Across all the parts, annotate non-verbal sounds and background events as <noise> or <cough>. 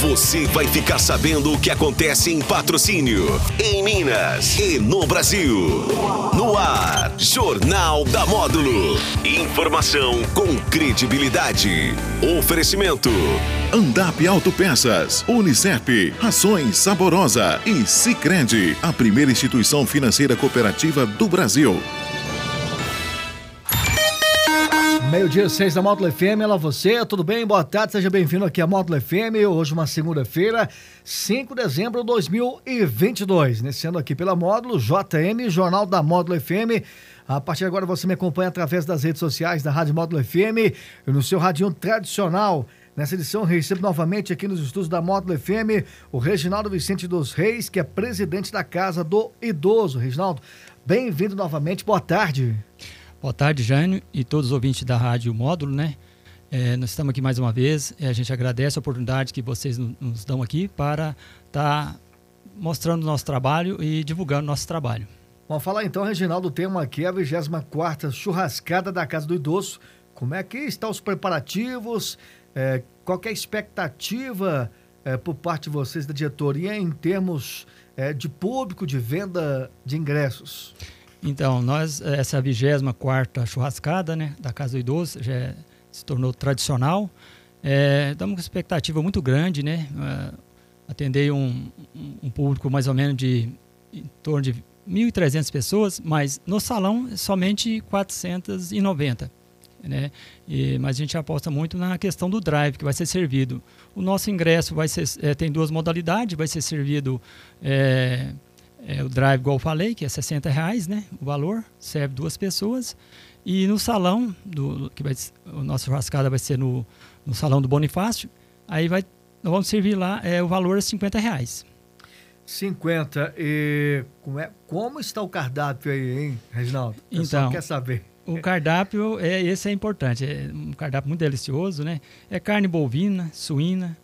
Você vai ficar sabendo o que acontece em patrocínio, em Minas e no Brasil. No ar, Jornal da Módulo. Informação com credibilidade. Oferecimento. Andap Autopeças, Unicep, Rações Saborosa e Sicredi, a primeira instituição financeira cooperativa do Brasil. Meio-dia, seis da Módulo FM, ela você, tudo bem? Boa tarde, seja bem-vindo aqui à Módulo FM. Hoje, uma segunda-feira, 5 de dezembro de 2022. Iniciando aqui pela Módulo JM, Jornal da Módulo FM. A partir de agora você me acompanha através das redes sociais da Rádio Módulo FM e no seu radinho tradicional. Nessa edição, recebo novamente aqui nos estúdios da Módulo FM o Reginaldo Vicente dos Reis, que é presidente da Casa do Idoso. Reginaldo, bem-vindo novamente, boa tarde. Boa tarde, Jânio, e todos os ouvintes da Rádio Módulo, né? É, nós estamos aqui mais uma vez. É, a gente agradece a oportunidade que vocês nos dão aqui para estar tá mostrando o nosso trabalho e divulgando o nosso trabalho. Vamos falar então, Reginaldo, o tema aqui é a 24 churrascada da Casa do Idoso. Como é que estão os preparativos? É, qual é a expectativa é, por parte de vocês da diretoria em termos é, de público, de venda de ingressos? Então, nós, essa é 24 churrascada né, da Casa do Idoso, já se tornou tradicional. É, estamos com expectativa muito grande, né? É, atender um, um, público mais ou menos de em torno de 1.300 pessoas, mas no salão somente 490. Né? E, mas a gente aposta muito na questão do drive que vai ser servido. O nosso ingresso vai ser, é, tem duas modalidades, vai ser servido é, é, o drive, igual eu falei, que é 60 reais, né? O valor, serve duas pessoas. E no salão, do, que vai, o nosso churrascada vai ser no, no salão do Bonifácio, aí vai, nós vamos servir lá, é, o valor é 50 reais. 50. E como, é, como está o cardápio aí, hein, Reginaldo? Eu então, quer saber. O cardápio, é, esse é importante, é um cardápio muito delicioso, né? É carne bovina, suína,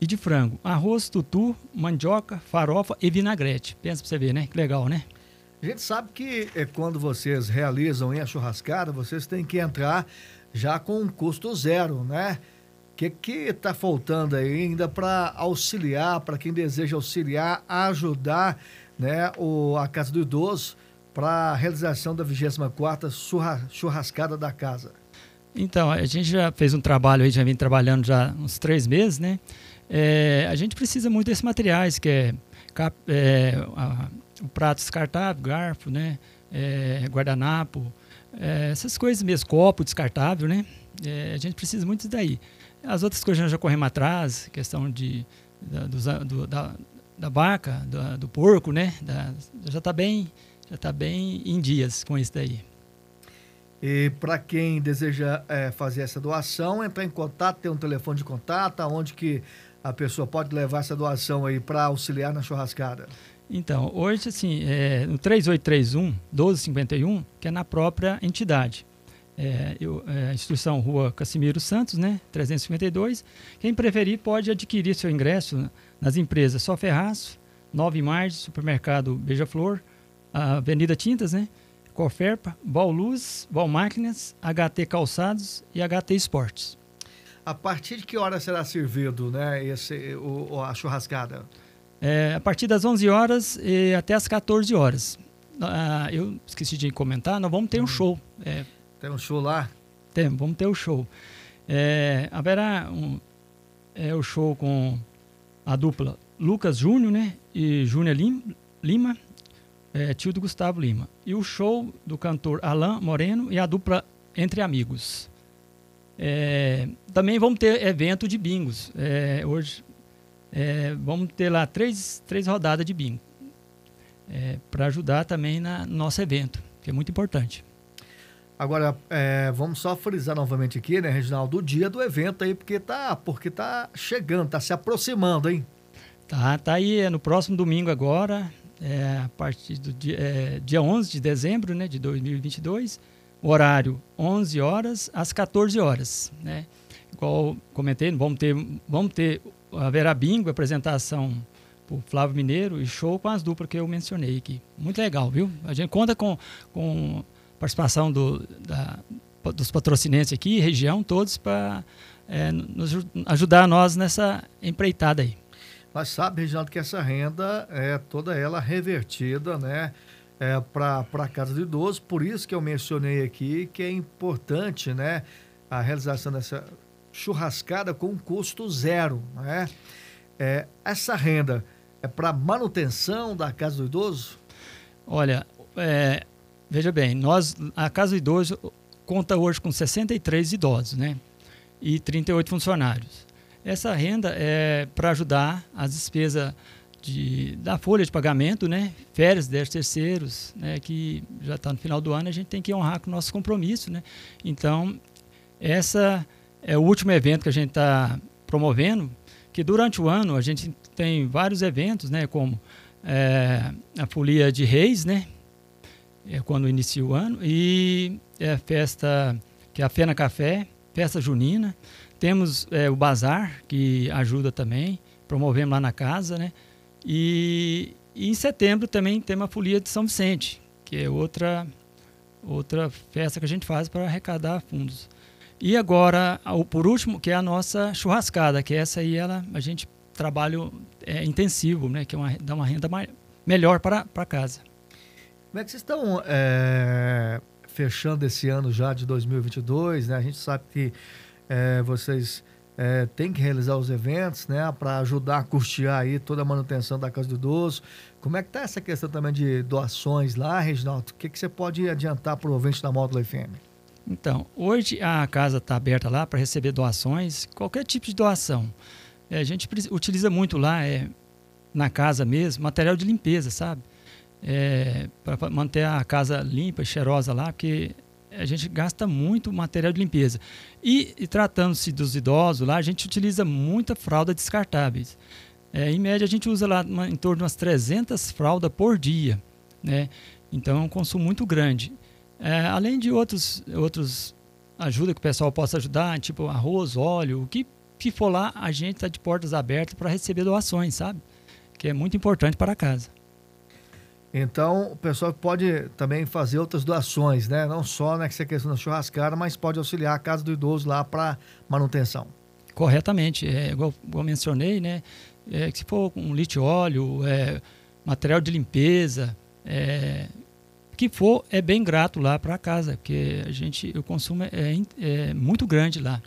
e de frango. Arroz, tutu, mandioca, farofa e vinagrete. Pensa pra você ver, né? Que legal, né? A gente sabe que é, quando vocês realizam a churrascada, vocês têm que entrar já com um custo zero, né? O que que está faltando aí ainda para auxiliar, para quem deseja auxiliar, ajudar, né, o, a Casa do Idoso para a realização da 24ª churra, churrascada da casa? Então, a gente já fez um trabalho aí, já vem trabalhando já uns três meses, né? É, a gente precisa muito desses materiais, que é, é a, o prato descartável, garfo, né? É, guardanapo, é, essas coisas mesmo, copo descartável, né? É, a gente precisa muito disso daí. As outras coisas já corremos atrás, questão de, da, do, da, da vaca, do, do porco, né? Da, já está bem, já tá bem em dias com isso daí. E para quem deseja é, fazer essa doação, entrar em contato, tem um telefone de contato, onde que a pessoa pode levar essa doação aí para auxiliar na churrascada? Então, hoje, assim, é, no 3831 1251, que é na própria entidade. É, eu, é, instituição Rua Casimiro Santos, né, 352. Quem preferir pode adquirir seu ingresso nas empresas Só Nove Margens, Supermercado Beija-Flor, Avenida Tintas, né, Coferpa, Bauluz, Valmáquinas, HT Calçados e HT Esportes. A partir de que hora será servido né, esse, o, a churrascada? É, a partir das 11 horas e até as 14 horas. Ah, eu esqueci de comentar, nós vamos ter um hum. show. É, tem um show lá? Tem, vamos ter o um show. É, haverá um, é, o show com a dupla Lucas Júnior né, e Júnior Lima, é, tio do Gustavo Lima. E o show do cantor Alain Moreno e a dupla Entre Amigos. É, também vamos ter evento de bingos. É, hoje é, vamos ter lá três, três rodadas de bingo. É, para ajudar também na, no nosso evento, que é muito importante. Agora, é, vamos só frisar novamente aqui, né, Reginaldo, o dia do evento aí, porque tá, porque tá chegando, tá se aproximando, hein? Tá, tá aí, é no próximo domingo agora, é, a partir do dia, dia 11 de dezembro, né, de 2022, horário 11 horas às 14 horas, né? Igual comentei, vamos ter, vamos ter haverá bingo, apresentação por Flávio Mineiro e show com as duplas que eu mencionei aqui. Muito legal, viu? A gente conta com, com participação do, da, dos patrocinantes aqui, região, todos, para é, nos ajudar nós nessa empreitada aí. Nós sabemos, Reginaldo, que essa renda é toda ela revertida, né? É, para a casa do idoso, por isso que eu mencionei aqui que é importante, né, a realização dessa churrascada com custo zero, né? É, essa renda é para manutenção da casa do idoso? Olha, é, veja bem, nós a casa do idoso conta hoje com 63 idosos, né? E 38 funcionários. Essa renda é para ajudar as despesas de, da folha de pagamento, né? Férias, 10 terceiros, né? Que já está no final do ano, a gente tem que honrar com o nosso compromisso, né? Então, essa é o último evento que a gente está promovendo, que durante o ano a gente tem vários eventos, né? Como é, a folia de reis, né? É quando inicia o ano, e é a festa, que é a Fena Café, festa junina. Temos é, o bazar, que ajuda também, promovemos lá na casa, né? E, e em setembro também tem uma folia de São Vicente, que é outra, outra festa que a gente faz para arrecadar fundos. E agora, por último, que é a nossa churrascada, que essa aí ela, a gente trabalha é, intensivo, né? Que é uma, dá uma renda mais, melhor para, para casa. Como é que vocês estão é, fechando esse ano já de 2022? Né? A gente sabe que é, vocês é, têm que realizar os eventos, né? Para ajudar a custear aí toda a manutenção da Casa do Idoso. Como é que está essa questão também de doações lá, Reginaldo? O que, que você pode adiantar para o ouvinte da Módulo FM? Então, hoje a casa está aberta lá para receber doações, qualquer tipo de doação. É, a gente utiliza muito lá, é, na casa mesmo, material de limpeza, sabe? É, para manter a casa limpa e cheirosa lá, porque a gente gasta muito material de limpeza. E, e tratando-se dos idosos lá, a gente utiliza muita fralda descartáveis. É, em média, a gente usa lá uma, em torno de umas 300 fraldas por dia. Né? Então, é um consumo muito grande. É, além de outros, outros ajuda que o pessoal possa ajudar, tipo arroz, óleo, o que, que for lá, a gente está de portas abertas para receber doações, sabe? Que é muito importante para a casa. Então, o pessoal pode também fazer outras doações, né? Não só né, que você questão da churrascada, mas pode auxiliar a casa do idoso lá para manutenção. Corretamente. É, igual, igual mencionei, né? É, se for um litro óleo, é, material de limpeza, é, que for, é bem grato lá para casa, porque a gente, o consumo é, é, muito grande lá.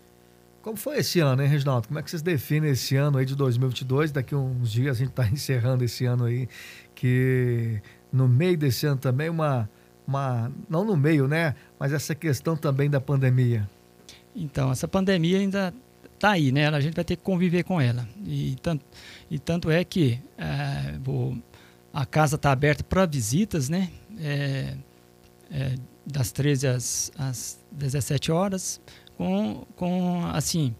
Como foi esse ano, hein, Reginaldo? Como é que vocês definem esse ano aí de 2022? Daqui uns dias a gente está <laughs> encerrando esse ano aí que no meio desse ano também uma, uma não no meio, né? Mas essa questão também da pandemia. Então, essa pandemia ainda está aí, né? A gente vai ter que conviver com ela. E tanto, e tanto é que é, vou, a casa está aberta para visitas, né? É, é, das 13 às, às 17 horas, com, com assim,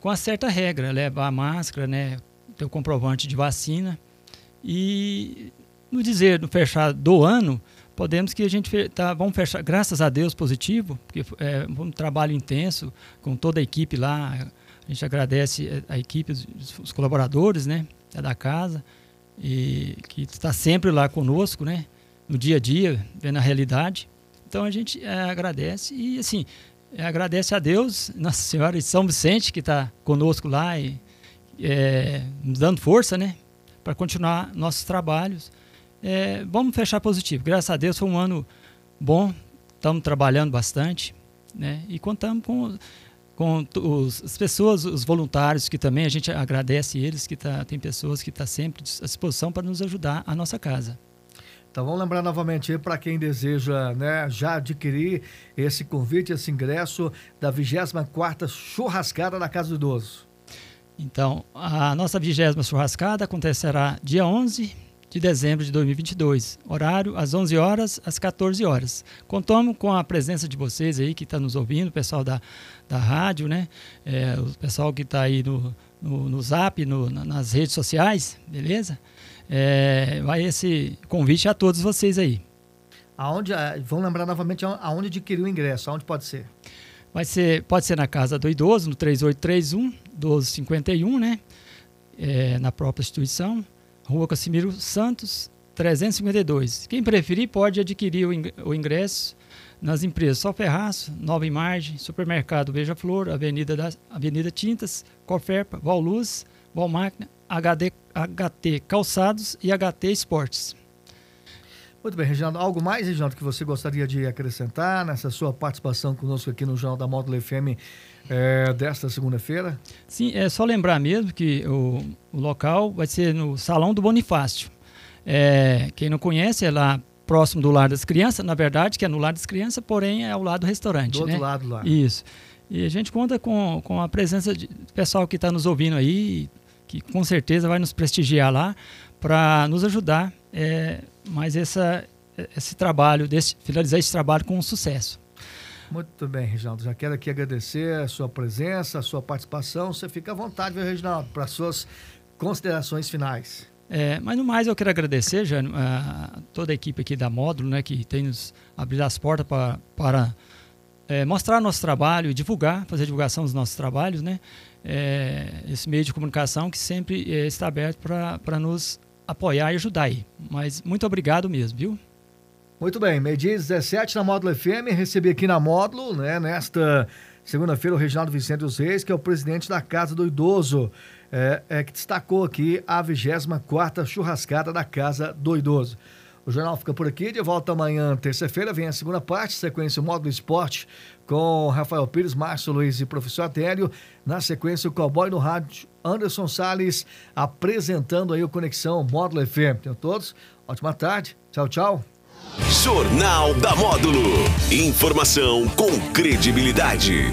com uma certa regra, levar a máscara, né? Ter o comprovante de vacina. E no dizer, no fechar do ano, podemos que a gente tá, vamos fechar, graças a Deus, positivo, porque é um trabalho intenso com toda a equipe lá. A gente agradece a equipe, os, colaboradores, né, da casa, e que está sempre lá conosco, né, no dia a dia, vendo a realidade. Então a gente é, agradece e assim agradece a Deus, Nossa Senhora e São Vicente que está conosco lá e é, nos dando força, né, para continuar nossos trabalhos. É, vamos fechar positivo. Graças a Deus foi um ano bom, estamos trabalhando bastante, né? E contamos com, com os, as pessoas, os voluntários que também a gente agradece eles, que tá, tem pessoas que estão tá sempre à disposição para nos ajudar a nossa casa. Então vamos lembrar novamente para quem deseja né, já adquirir esse convite, esse ingresso da 24ª Churrascada da Casa do Idoso. Então, a nossa vigésima churrascada acontecerá dia 11 de dezembro de 2022, horário às 11 horas às 14 horas. Contamos com a presença de vocês aí que está nos ouvindo, o pessoal da, da rádio, né? É, o pessoal que está aí no, no, no Zap, no, nas redes sociais, beleza? É, vai esse convite a todos vocês aí. Aonde, é, vamos lembrar novamente aonde adquirir o ingresso, aonde pode ser? Vai ser, pode ser na casa do idoso, no 3831 1251, né? É, na própria instituição, Rua Casimiro Santos, 352. Quem preferir pode adquirir o ingresso nas empresas Sol Ferraço, Nova Imagem, Supermercado Beija-Flor, Avenida, das, Avenida Tintas, Coferpa, Valuz, Valmáquina, HD, HT Calçados e HT Esportes. Muito bem, Reginaldo. Algo mais, Reginaldo, que você gostaria de acrescentar nessa sua participação conosco aqui no Jornal da Módulo FM é, desta segunda-feira? Sim, é só lembrar mesmo que o, o local vai ser no Salão do Bonifácio. É, quem não conhece é lá próximo do Lar das Crianças, na verdade, que é no Lar das Crianças, porém é ao lado do restaurante. Do né? outro lado lá. Isso. E a gente conta com, com a presença de pessoal que está nos ouvindo aí, que com certeza vai nos prestigiar lá, para nos ajudar é, mais essa, esse trabalho, desse, finalizar esse trabalho com sucesso. Muito bem, Reginaldo. Já quero aqui agradecer a sua presença, a sua participação. Você fica à vontade, viu, Reginaldo, para suas considerações finais. É, mas no mais eu quero agradecer já, a toda a equipe aqui da Módulo, né, que tem nos abrido as portas pra, para é, mostrar nosso trabalho divulgar, fazer divulgação dos nossos trabalhos, né? É, esse meio de comunicação que sempre é, está aberto para nos apoiar e ajudar aí. Mas muito obrigado mesmo, viu? Muito bem, meio-dia 17 na Módulo FM, recebi aqui na Módulo, né, nesta segunda-feira, o Reginaldo Vicente dos Reis, que é o presidente da Casa do Idoso, é, é que destacou aqui a 24 churrascada da Casa do Idoso. O jornal fica por aqui, de volta amanhã, terça-feira, vem a segunda parte, sequência o Módulo Esporte, com Rafael Pires, Márcio Luiz e Professor Atério. Na sequência, o Cowboy no Rádio, Anderson Salles, apresentando aí o Conexão Módulo FM. Tenham todos, ótima tarde, tchau, tchau. Jornal da Módulo. Informação com credibilidade.